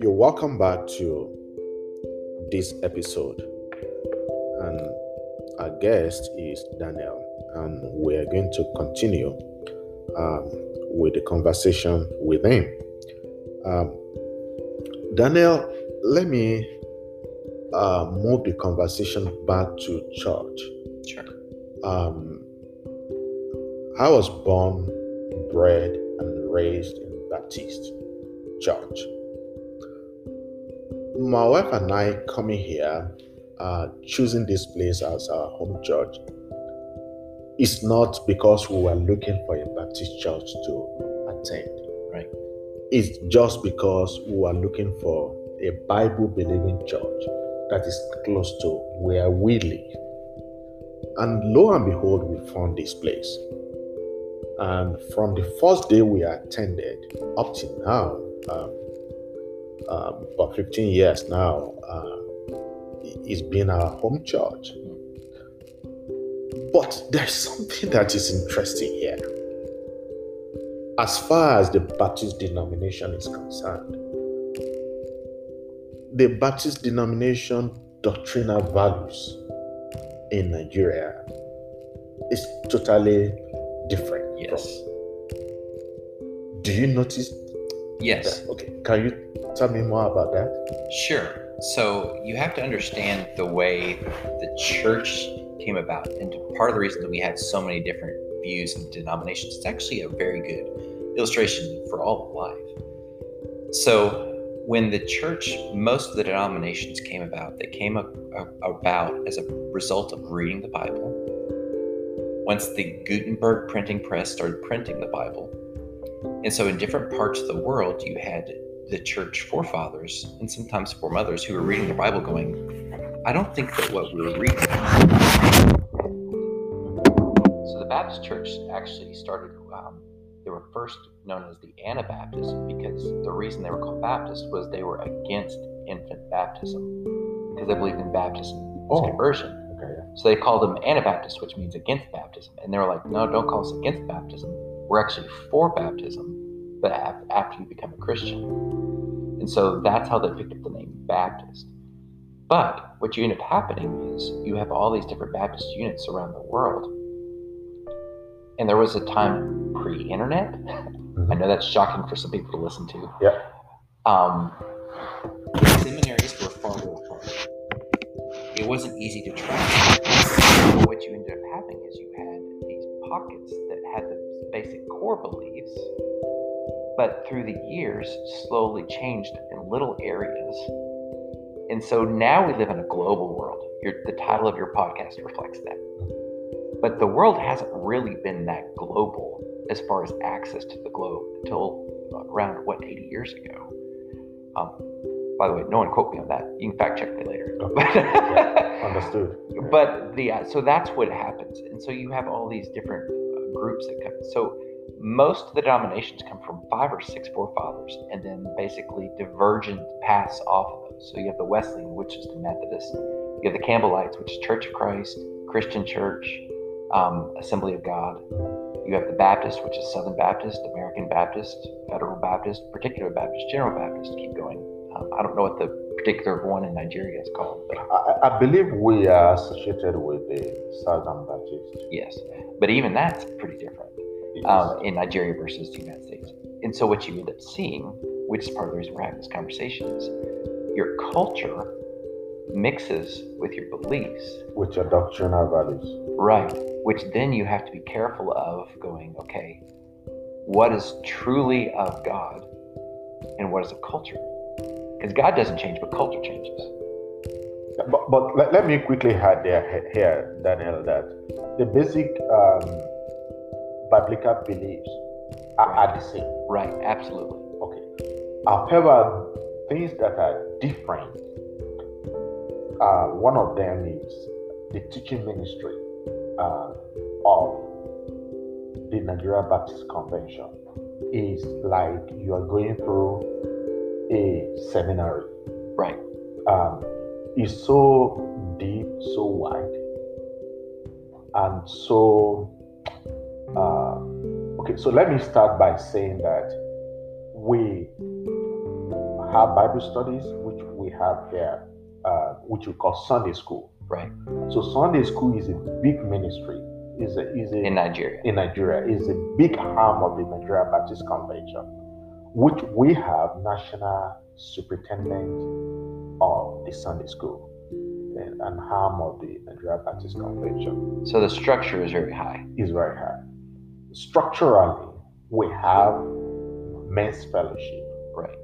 You're welcome back to this episode, and our guest is Daniel, and we are going to continue um, with the conversation with him. Um, Daniel, let me uh, move the conversation back to church. Sure. Um, I was born, bred, and raised in Baptist church. My wife and I coming here, uh, choosing this place as our home church, is not because we were looking for a Baptist church to attend. Right. It's just because we were looking for a Bible believing church that is close to where we live. And lo and behold, we found this place. And from the first day we attended up to now, um, um, about 15 years now, uh, it's been our home church. But there's something that is interesting here. As far as the Baptist denomination is concerned, the Baptist denomination doctrinal values in Nigeria is totally different. Yes. Do you notice Yes. that? Okay, can you tell me more about that? Sure. So you have to understand the way the church came about, and part of the reason that we had so many different views and denominations. It's actually a very good illustration for all of life. So when the church, most of the denominations came about, they came a- about as a result of reading the Bible. Once the Gutenberg printing press started printing the Bible, and so in different parts of the world, you had the church forefathers and sometimes foremothers who were reading the Bible going, I don't think that what we're reading. So the Baptist church actually started, um, they were first known as the Anabaptists because the reason they were called Baptists was they were against infant baptism because they believed in baptism as Oh. conversion. So they called them Anabaptists, which means against baptism. And they were like, no, don't call us against baptism. We're actually for baptism, but after you become a Christian. And so that's how they picked up the name Baptist. But what you end up happening is you have all these different Baptist units around the world. And there was a time pre internet. I know that's shocking for some people to listen to. Yeah. Um, seminaries were far more apart. It wasn't easy to track. What you ended up having is you had these pockets that had the basic core beliefs, but through the years slowly changed in little areas. And so now we live in a global world. Your, the title of your podcast reflects that. But the world hasn't really been that global as far as access to the globe until around, what, 80 years ago. Um, by the way, no one quote me on that. You can fact check me later. Yeah, Understood. but the uh, so that's what happens, and so you have all these different uh, groups that come. So most of the denominations come from five or six forefathers, and then basically divergent paths off of those. So you have the Wesleyan, which is the Methodist. You have the Campbellites, which is Church of Christ, Christian Church, um, Assembly of God. You have the Baptist, which is Southern Baptist, American Baptist, Federal Baptist, Particular Baptist, General Baptist. Keep going. Um, I don't know what the particular one in Nigeria is called, but I, I believe we are associated with the Southern Baptist. yes. But even that's pretty different. um, in Nigeria versus the United States. And so what you end up seeing, which is part of the reason we're having this conversation, is your culture mixes with your beliefs, with your doctrinal values. right? Which then you have to be careful of going, okay, what is truly of God and what is a culture? Because God doesn't change, but culture changes. But, but let, let me quickly add there here, Daniel, that the basic um, biblical beliefs are, are the same. Right, absolutely. Okay. However, things that are different. Uh, one of them is the teaching ministry uh, of the Nigeria Baptist Convention. Is like you are going through a seminary. Right. Um, it's so deep, so wide, and so Okay, so let me start by saying that we have Bible studies, which we have here, uh, which we call Sunday school. Right. So Sunday school is a big ministry. Is a is a In Nigeria. in Nigeria is a big arm of the Nigeria Baptist Convention, which we have national superintendent of the Sunday school and an arm of the Nigeria Baptist Convention So the structure is very high. is very high. Structurally, we have men's fellowship, Right.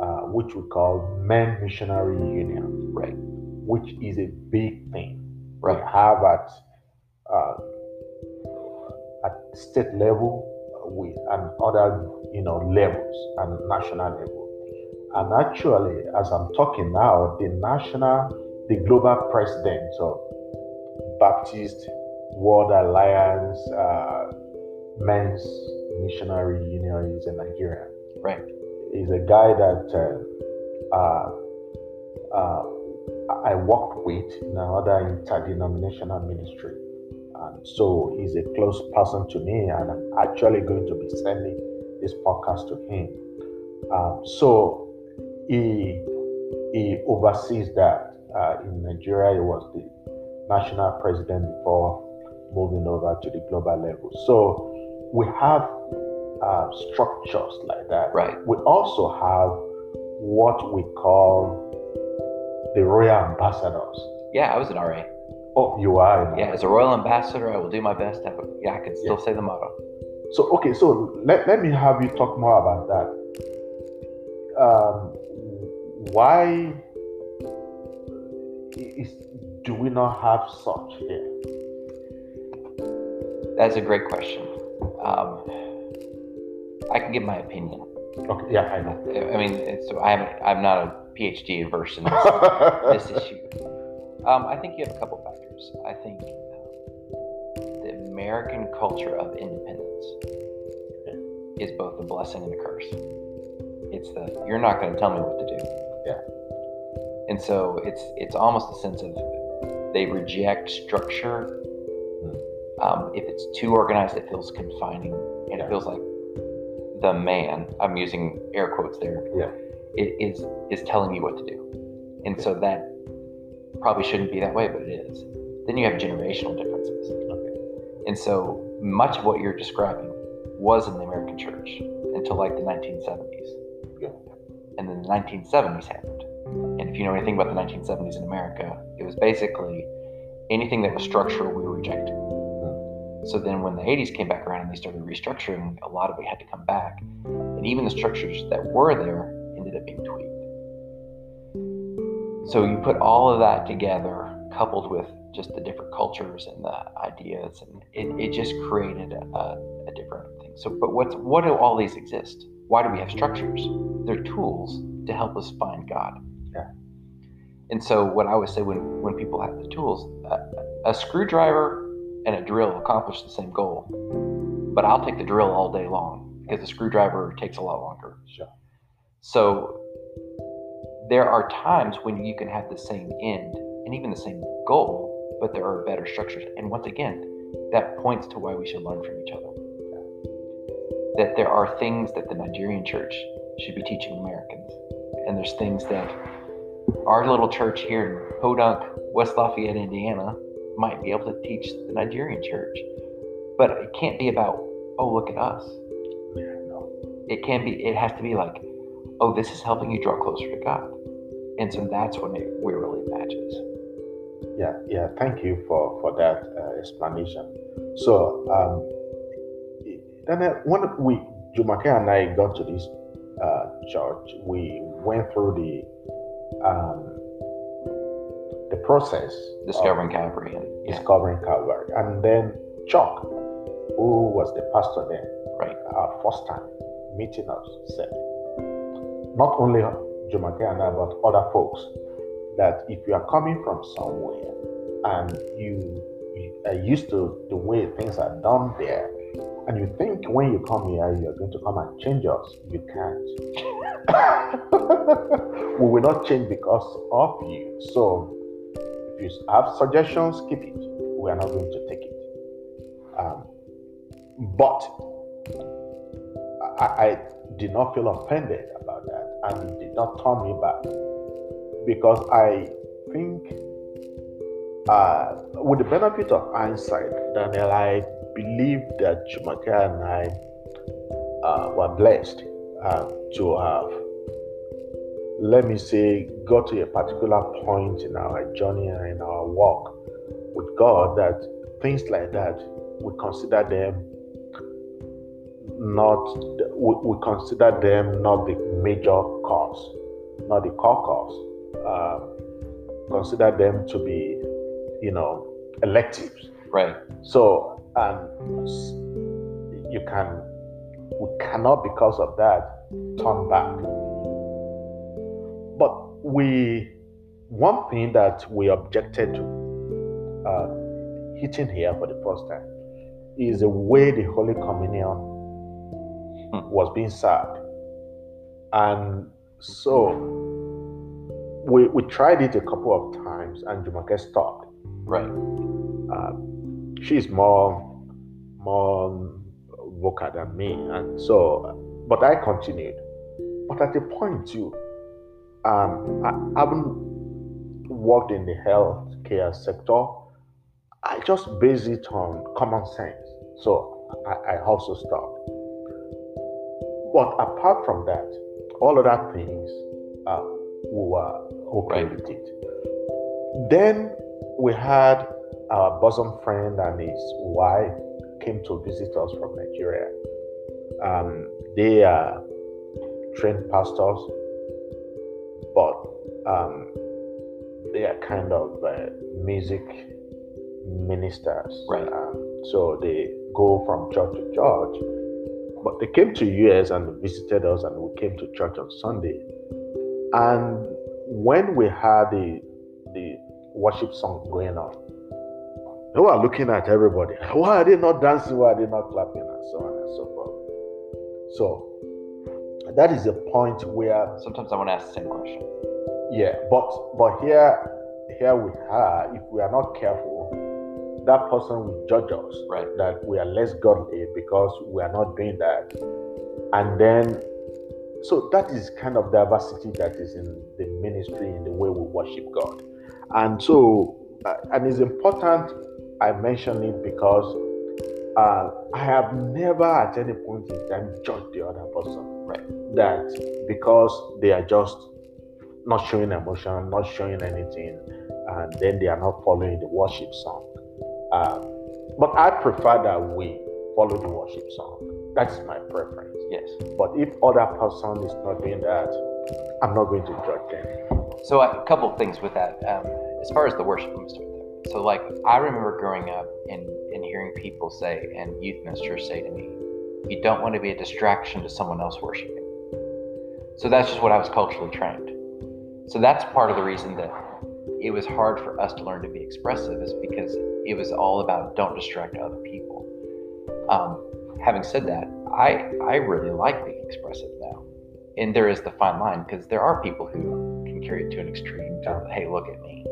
uh, which we call Men Missionary Union, Right. which is a big thing. We Right. have at uh, at state level with and other you know levels and national level. And actually, as I'm talking now, the national, the global president of Baptist World Alliance uh, Men's Missionary Union is a Nigerian. Right. He's a guy that uh, uh, uh, I worked with in another interdenominational ministry. And so he's a close person to me, and I'm actually going to be sending this podcast to him. Um, so he he oversees that uh, in Nigeria. He was the national president before moving over to the global level. So we have uh, structures like that. Right. We also have what we call the royal ambassadors. Yeah, I was an RA. Oh, you are. Yeah, as a royal ambassador, I will do my best. To have a, yeah, I can still Yeah. say the motto. So okay, so let, let me have you talk more about that. Um, why is, do we not have such here? That's a great question. Um, I can give my opinion. Okay, yeah, I know. I mean, it's, I haven't. I'm not a PhD verse in this, this issue. Um, I think you have a couple I think um, the American culture of independence is both a blessing and a curse. It's the you're not going to tell me what to do. Yeah. And so it's it's almost a sense of they reject structure. Um, if it's too organized, it feels confining, and Yeah. it feels like the man. I'm using air quotes there. Yeah. It is is telling you what to do, and so that probably shouldn't be that way, but it is. Then you have generational differences. Okay. And so much of what you're describing was in the American church until like the 1970s. Yeah. And then the 1970s happened. And if you know anything about the 1970s in America, it was basically anything that was structural, we rejected. Hmm. So then when the 80s came back around and they started restructuring, a lot of it had to come back. And even the structures that were there ended up being tweaked. So you put all of that together, coupled with just the different cultures and the ideas, and it, it just created a, a different thing. So, but what's what do all these exist? Why do we have structures? They're tools to help us find God. Yeah. And so, what I would say when when people have the tools, a, a screwdriver and a drill accomplish the same goal, but I'll take the drill all day long because the screwdriver takes a lot longer. Sure. So there are times when you can have the same end and even the same goal, but there are better structures. And once again, that points to why we should learn from each other. That there are things that the Nigerian church should be teaching Americans, and there's things that our little church here in Podunk, West Lafayette, Indiana, might be able to teach the Nigerian church. But it can't be about, oh, look at us. It can be, it has to be like, oh, this is helping you draw closer to God. And so that's when it, it really matches. Yeah, yeah. Thank you for for that uh, explanation. So, um, then uh, when we Jumoke and I got to this uh, church, we went through the um, the process Discovering Calvary. And, yeah, discovering Calvary, and then Chuck, who was the pastor then, right. our first time meeting us, said, not only Jumoke and I, but other folks, that if you are coming from somewhere and you, are used to the way things are done there, and you think when you come here you're going to come and change us, you can't. we will not change because of you. So if you have suggestions, keep it. We are not going to take it. Um, but I, I did not feel offended about that and did not turn me back because I think, uh, with the benefit of hindsight, Daniel, I believe that Jumoke and I uh, were blessed uh, to have, let me say, got to a particular point in our journey and in our walk with God that things like that, we consider them not we, we consider them not the major cause, not the core cause. Um, consider them to be, you know, electives. Right. So, and you can, we cannot because of that turn back. But we, one thing that we objected to uh, hitting here for the first time is the way the Holy Communion Hmm. was being served. And so we, we tried it a couple of times and Jumoke stopped. Right. Uh, she's more more vocal than me. And so, but I continued. But at a point too, um, I haven't worked in the healthcare sector. I just base it on common sense. So I, I also stopped. But apart from that, all other things uh, we were okay right. with it. Then we had our bosom friend and his wife came to visit us from Nigeria. Um, they are trained pastors, but um, they are kind of uh, music ministers. Right. Um, so they go from church to church but they came to US and visited us, and we came to church on Sunday. And when we had the the worship song going on, they were looking at everybody. Why are they not dancing? Why are they not clapping? And so on and so forth. So that is a point where sometimes I want to ask the same question. Yeah, but but here here we are. If we are not careful, that person will judge us right. that we are less godly because we are not doing that. And then, so that is kind of diversity that is in the ministry, in the way we worship God. And so, uh, and it's important I mention it because uh, I have never at any point in time judged the other person. Right. That because they are just not showing emotion, not showing anything, and then they are not following the worship song. Uh, but I prefer that we follow the worship song. That's my preference. Yes. But if other person is not doing that, I'm not going to judge them. So a couple of things with that. Um, as far as the worship, let me start there. So like I remember growing up and, and hearing people say and youth ministers say to me, you don't want to be a distraction to someone else worshiping. So that's just what I was culturally trained. So that's part of the reason that it was hard for us to learn to be expressive is because it was all about don't distract other people. Um, having said that, I I really like being expressive now, and there is the fine line because there are people who can carry it to an extreme. Hey, look at me.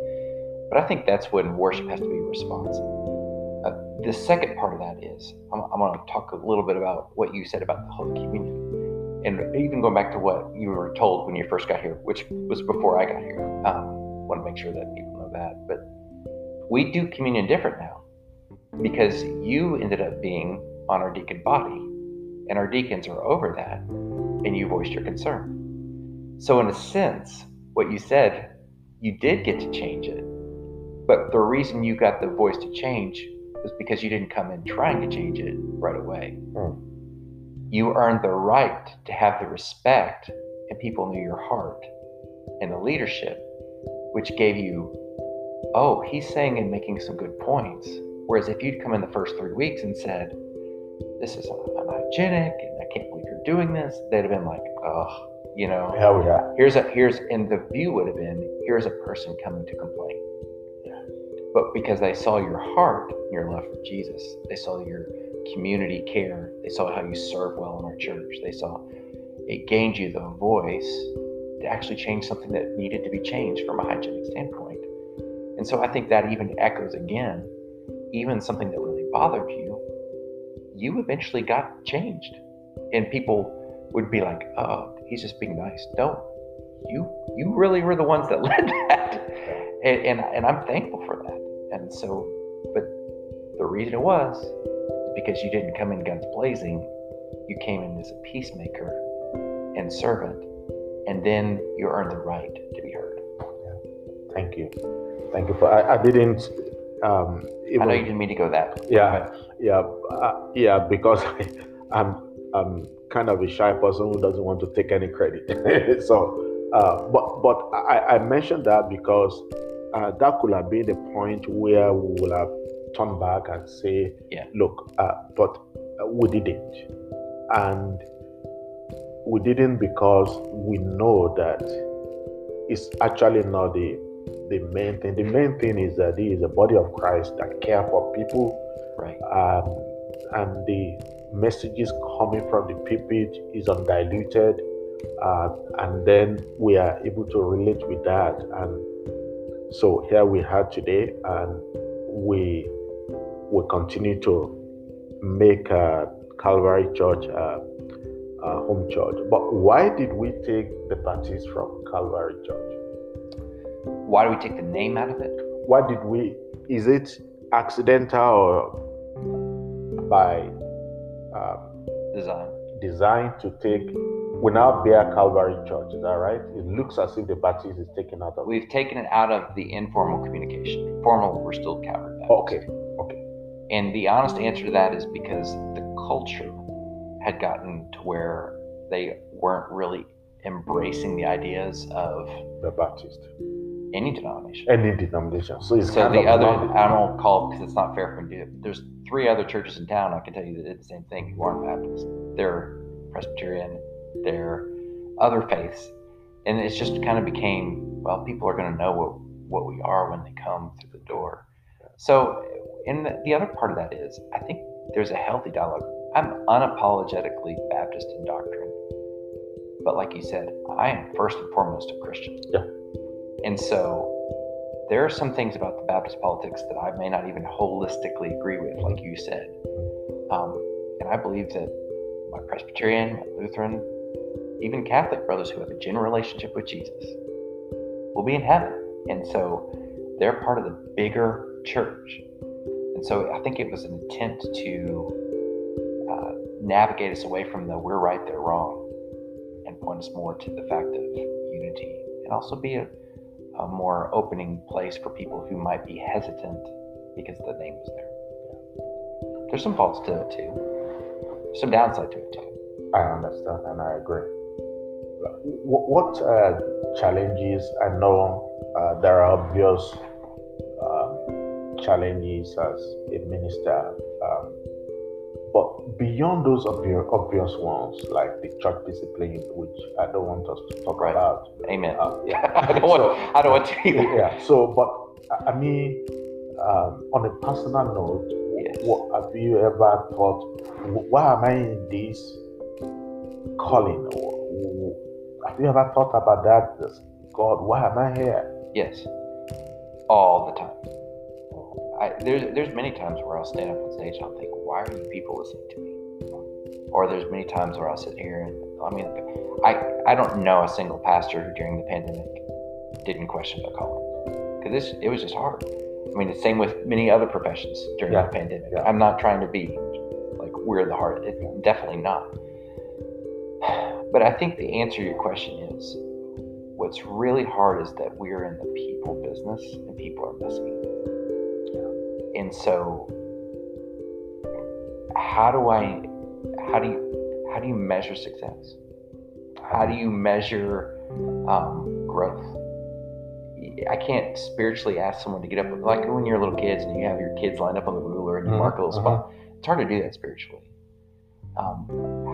But I think that's when worship has to be responsive. Uh, the second part of that is I'm, I'm going to talk a little bit about what you said about the Holy Communion, and even going back to what you were told when you first got here, which was before I got here. Um, want to make sure that people know that. But we do communion different now because you ended up being on our deacon body, and our deacons are over that, and you voiced your concern. So, in a sense, what you said, you did get to change it. But the reason you got the voice to change was because you didn't come in trying to change it right away. Hmm. You earned the right to have the respect, and people knew your heart and the leadership which gave you, oh, he's saying and making some good points. Whereas if you'd come in the first three weeks and said, this is unhygienic and I can't believe you're doing this, they'd have been like, oh, you know, hell yeah. Here's a here's and the view would have been here's a person coming to complain. Yeah. But because they saw your heart, your love for Jesus, they saw your community care, they saw how you serve well in our church, they saw it gained you the voice to actually change something that needed to be changed from a hygienic standpoint. And so I think that even echoes again, even something that really bothered you, you eventually got changed. And people would be like, "Oh, he's just being nice." Don't you? You really were the ones that led that, and and, and I'm thankful for that. And so, but the reason it was because you didn't come in guns blazing. You came in as a peacemaker and servant, and then you earned the right to be heard. Thank you. Thank you for. I, I didn't. Um, I know you didn't mean to go that. Yeah, yeah, uh, yeah. Because I, I'm I'm kind of a shy person who doesn't want to take any credit. so, uh, but but I, I mentioned that because uh, that could have been the point where we will have turned back and say, Yeah. look, uh, but we didn't, and we didn't because we know that it's actually not the the main thing. The main thing is that he is a body of Christ that care for people, Right. um, and the messages coming from the pulpit is undiluted, uh, and then we are able to relate with that. And so here we are today, and we will continue to make uh, Calvary Church uh, uh, home church. But why did we take the Baptist from Calvary Church? Why do we take the name out of it? Why did we? Is it accidental or by um, Design. design to take? We now bear Calvary Church. Is that right? It looks as if the Baptist is taken out of. We've taken it out of the informal communication. Formal, we're still Calvary Baptist. Okay. Okay. And the honest answer to that is because the culture had gotten to where they weren't really embracing the ideas of The Baptist. Any denomination. Any denomination. So it's So kind the of other, I don't call because it's not fair for me to do it. There's three other churches in town. I can tell you that did the same thing who aren't Baptist. They're Presbyterian. They're other faiths, and it's just kind of became well. People are going to know what what we are when they come through the door. So, and the, the other part of that is, I think there's a healthy dialogue. I'm unapologetically Baptist in doctrine, but like you said, I am first and foremost a Christian. Yeah. And so there are some things about the Baptist politics that I may not even holistically agree with, like you said. Um, and I believe that my Presbyterian, my Lutheran, even Catholic brothers who have a genuine relationship with Jesus will be in heaven. And so they're part of the bigger church. And so I think it was an attempt to uh, navigate us away from the we're right, they're wrong, and point us more to the fact of unity and also be a, a more opening place for people who might be hesitant because the name was there. There's some faults to it too. There's some downside to it too. I understand and I agree. What uh, challenges? I know uh, there are obvious um, challenges as a minister, um, but beyond those obvious, obvious ones, like the church discipline, which I don't want us to talk Right. about. Amen. Uh, yeah. I don't want. I don't want to either. yeah. So, but I- mean, um, on a personal note, Yes. what have you ever thought? Why am I in this calling? Or, Have you ever thought about that? God, why am I here? Yes. All the time. I, there's there's many times where I'll stand up on stage and I'll think, why are you people listening to me? Or there's many times where I'll sit here and I mean, I I don't know a single pastor who during the pandemic didn't question their calling because this it was just hard. I mean, the same with many other professions during Yeah, the pandemic. yeah. I'm not trying to be like we're the hard. It, definitely not. But I think the answer to your question is what's really hard is that we're in the people business and people are messy. And so how do I how do you how do you measure success? How do you measure um, growth? I can't spiritually ask someone to get up like when you're little kids and you have your kids lined up on the ruler and you Mhm, mark a little mhm. spot. It's hard to do that spiritually. Um,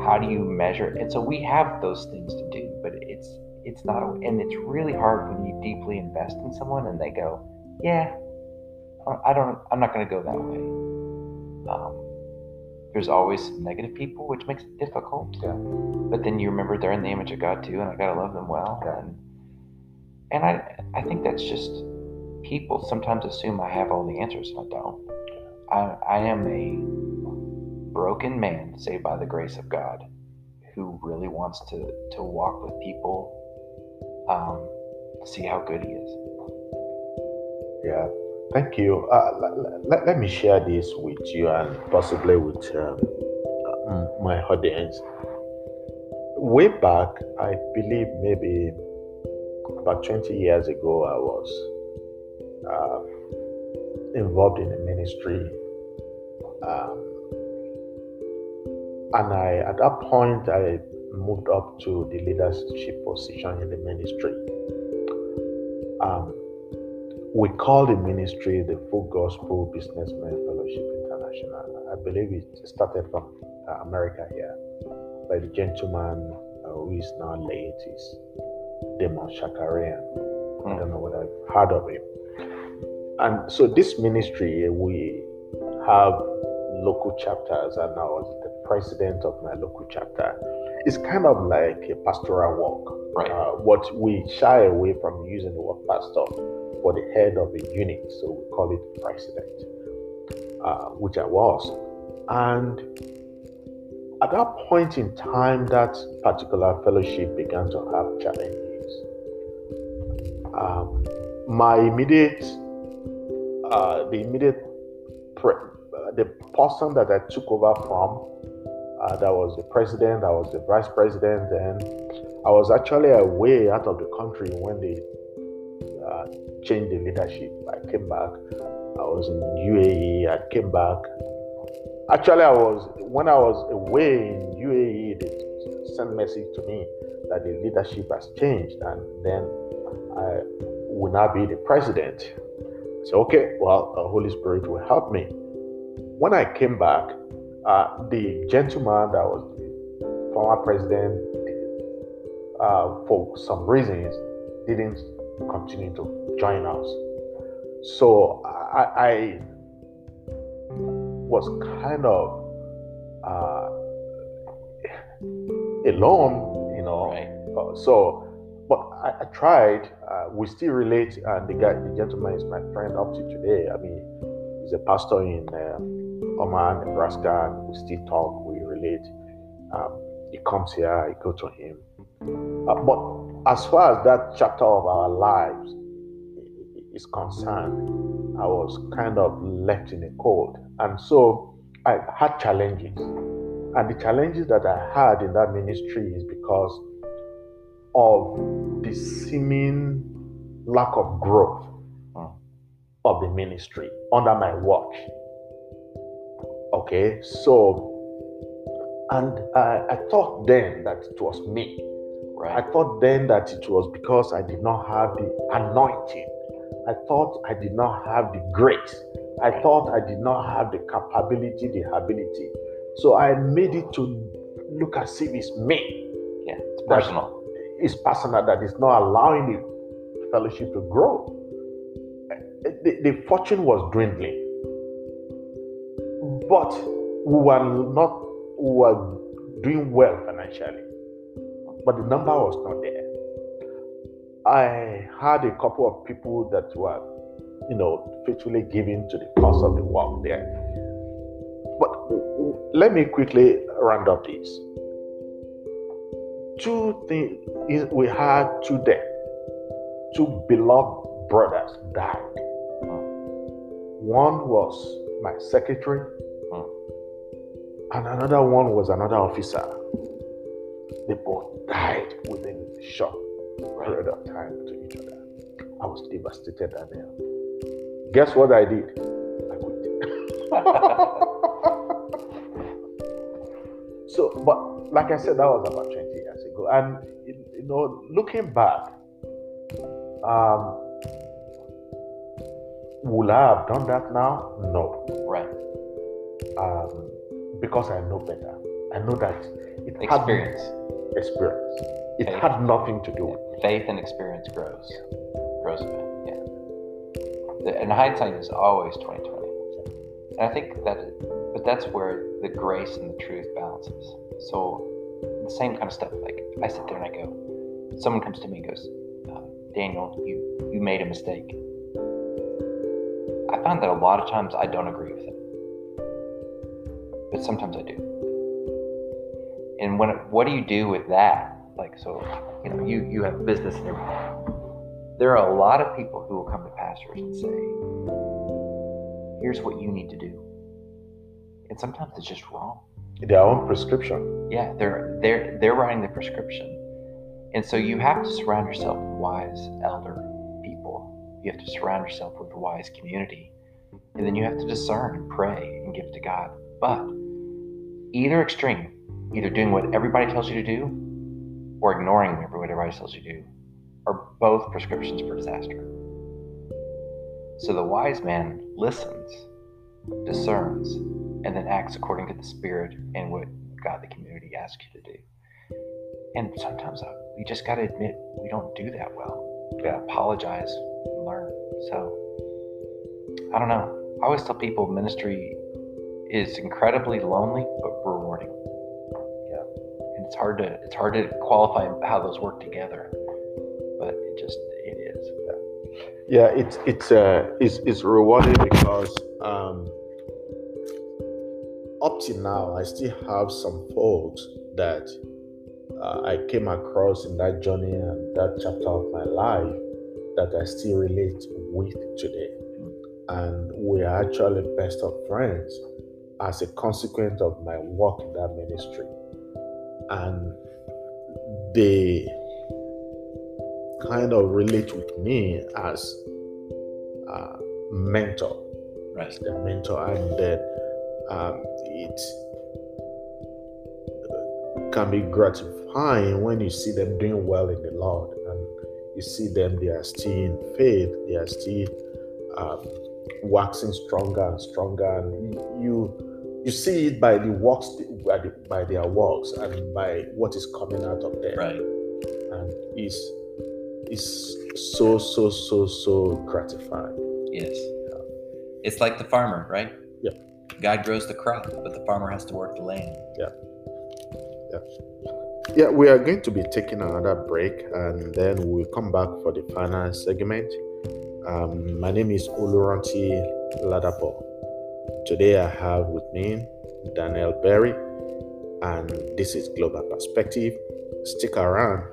how do you measure it? And so we have those things to do, but it's it's not, and it's really hard when you deeply invest in someone and they go, yeah, I don't, I'm not going to go that way. Um, there's always negative people, which makes it difficult. Yeah. But then you remember they're in the image of God too, and I gotta love them well. Yeah. And and I I think that's just people sometimes assume I have all the answers, and I don't. I I am a broken man saved by the grace of God, who really wants to to walk with people, um, see how good he is. Yeah, thank you. Uh, let, let, let me share this with you and possibly with um, uh, my audience. Way back, I believe maybe about 20 years ago, I was uh, involved in a ministry. Um, and I, at that point, I moved up to the leadership position in the ministry. Um, we call the ministry the Full Gospel Businessmen Fellowship International. I believe it started from uh, America here by the gentleman uh, who is now late, is Demos Shakarian. I don't know what I've heard of him. And so this ministry, we have local chapters, and I was the president of my local chapter. It's kind of like a pastoral work. Right. Uh, what we shy away from using the word pastor for the head of a unit, so we call it president, uh, which I was. And at that point in time, that particular fellowship began to have challenges. Um, my immediate, uh, the immediate, pre- uh, the person that I took over from, uh, that was the president, I was the vice president, and I was actually away out of the country when they uh, changed the leadership. I came back. I was in UAE. I came back. Actually, I was when I was away in UAE. They sent message to me that the leadership has changed, and then I will now be the president. So okay, well, the Holy Spirit will help me. When I came back, uh, the gentleman that was the former president, uh, for some reasons, didn't continue to join us. So I, I was kind of uh, alone, you know. Right. Uh, so, but I, I tried. Uh, we still relate, and the guy, the gentleman, is my friend up to today. I mean, he's a pastor in uh, Omaha, Nebraska, and we still talk. We relate. Um, he comes here. I go to him. Uh, but as far as that chapter of our lives is concerned, I was kind of left in a cold. And so I had challenges. And the challenges that I had in that ministry is because of the seeming lack of growth of the ministry under my watch. Okay, so, and I, I thought then that it was me. I thought then that it was because I did not have the anointing. I thought I did not have the grace. I thought I did not have the capability, the ability. So I made it to look as if it's me. Yeah. It's personal. It's personal that is not allowing the fellowship to grow. The, the fortune was dwindling. But we were not we were doing well financially. But the number was not there. I had a couple of people that were, you know, faithfully giving to the cause of the work there. But let me quickly round up this. Two things we had two deaths. Two beloved brothers died. One was my secretary, hmm. and another one was another officer. They both died within a short period of time to each other. I was devastated and uh, guess what I did? I quit. so, but like I said, that was about 20 years ago. And, you know, looking back, um, would I have done that now? No. Right. Um, because I know better. I know that it had Experience. experience. It Okay. had nothing to do with Faith and experience grows. Grows a bit. Yeah. The, and hindsight is always twenty twenty. And I think that, but that's where the grace and the truth balances. So the same kind of stuff. Like I sit there and I go, someone comes to me and goes, uh, Daniel, you you made a mistake. I find that a lot of times I don't agree with it, but sometimes I do. And when what do you do with that? Like so, you know, you you have business and everything. There are a lot of people who will come to pastors and say, "Here's what you need to do," and sometimes it's just wrong. Their own prescription. Yeah, they're they're they're writing the prescription, and so you have to surround yourself with wise elder people. You have to surround yourself with a wise community, and then you have to discern and pray and give to God. But either extreme, either doing what everybody tells you to do, or ignoring what everybody tells you to do, are both prescriptions for disaster. So the wise man listens, discerns, and then acts according to the Spirit and what God, the community, asks you to do. And sometimes uh, we just got to admit we don't do that well. We got to apologize and learn. So I don't know. I always tell people ministry is incredibly lonely but rewarding. It's hard to it's hard to qualify how those work together, but it just it is. Yeah, it's it's uh it's, it's rewarding because um up till now, I still have some folks that uh, I came across in that journey and that chapter of my life that I still relate with today. And we are actually best of friends as a consequence of my work in that ministry. And they kind of relate with me as a mentor. Right. The mentor. And then um, it can be gratifying when you see them doing well in the Lord and you see them, they are still in faith, they are still um, waxing stronger and stronger, and you you see it by the works by, the, by their works and by what is coming out of them, Right. and it's it's so so so so gratifying. Yes. It's like the farmer, right? yeah God grows the crop, but the farmer has to work the land. Yeah yeah yeah, we are going to be taking another break and then we'll come back for the final segment. Um, my name is Oluranti Ladapo. Today I have with me Daniel Berry, and this is Global Perspective. Stick around